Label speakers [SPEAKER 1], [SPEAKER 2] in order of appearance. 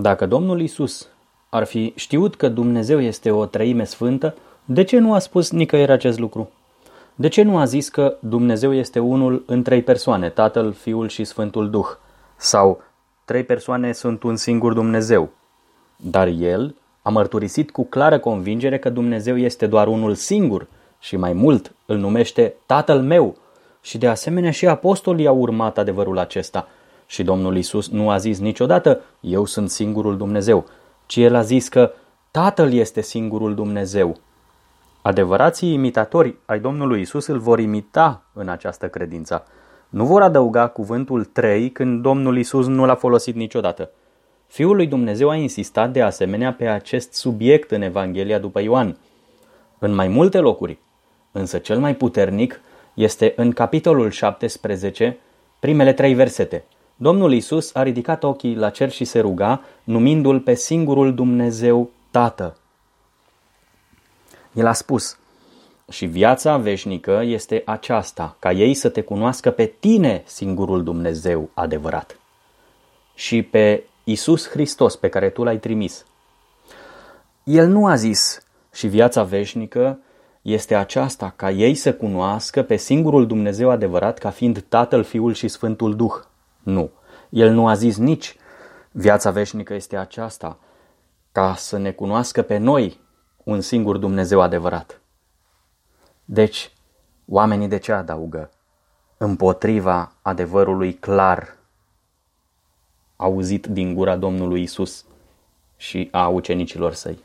[SPEAKER 1] Dacă Domnul Isus ar fi știut că Dumnezeu este o trăime sfântă, de ce nu a spus nicăieri acest lucru? De ce nu a zis că Dumnezeu este unul în trei persoane, Tatăl, Fiul și Sfântul Duh? Sau trei persoane sunt un singur Dumnezeu? Dar el a mărturisit cu clară convingere că Dumnezeu este doar unul singur și mai mult îl numește Tatăl meu. Și de asemenea și apostolii au urmat adevărul acesta. Și Domnul Isus nu a zis niciodată, eu sunt singurul Dumnezeu, ci el a zis că Tatăl este singurul Dumnezeu. Adevărații imitatori ai Domnului Isus îl vor imita în această credință. Nu vor adăuga cuvântul trei când Domnul Isus nu l-a folosit niciodată. Fiul lui Dumnezeu a insistat de asemenea pe acest subiect în Evanghelia după Ioan. În mai multe locuri, însă cel mai puternic este în capitolul 17, primele trei versete. Domnul Isus a ridicat ochii la cer și se ruga, numindu-l pe singurul Dumnezeu Tată. El a spus, și viața veșnică este aceasta, ca ei să te cunoască pe tine, singurul Dumnezeu adevărat, și pe Isus Hristos pe care tu l-ai trimis. El nu a zis, și viața veșnică este aceasta, ca ei să cunoască pe singurul Dumnezeu adevărat ca fiind Tatăl, Fiul și Sfântul Duh. Nu. El nu a zis nici, viața veșnică este aceasta, ca să ne cunoască pe noi un singur Dumnezeu adevărat. Deci, oamenii de ce adaugă? Împotriva adevărului clar auzit din gura Domnului Isus și a ucenicilor săi.